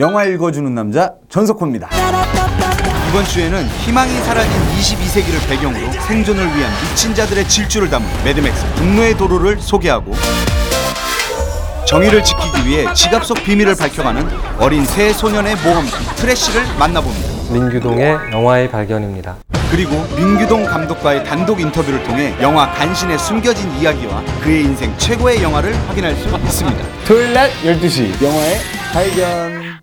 영화 읽어주는 남자 전석호입니다. 이번 주에는 희망이 사라진 22세기를 배경으로 생존을 위한 미친 자들의 질주를 담은 매드맥스 분노의 도로를 소개하고 정의를 지키기 위해 지갑 속 비밀을 밝혀가는 어린 세 소년의 모험기 트래쉬를 만나봅니다. 민규동의 영화의 발견입니다. 그리고 민규동 감독과의 단독 인터뷰를 통해 영화 간신의 숨겨진 이야기와 그의 인생 최고의 영화를 확인할 수 있습니다. 토요일 날 12시 영화의 발견.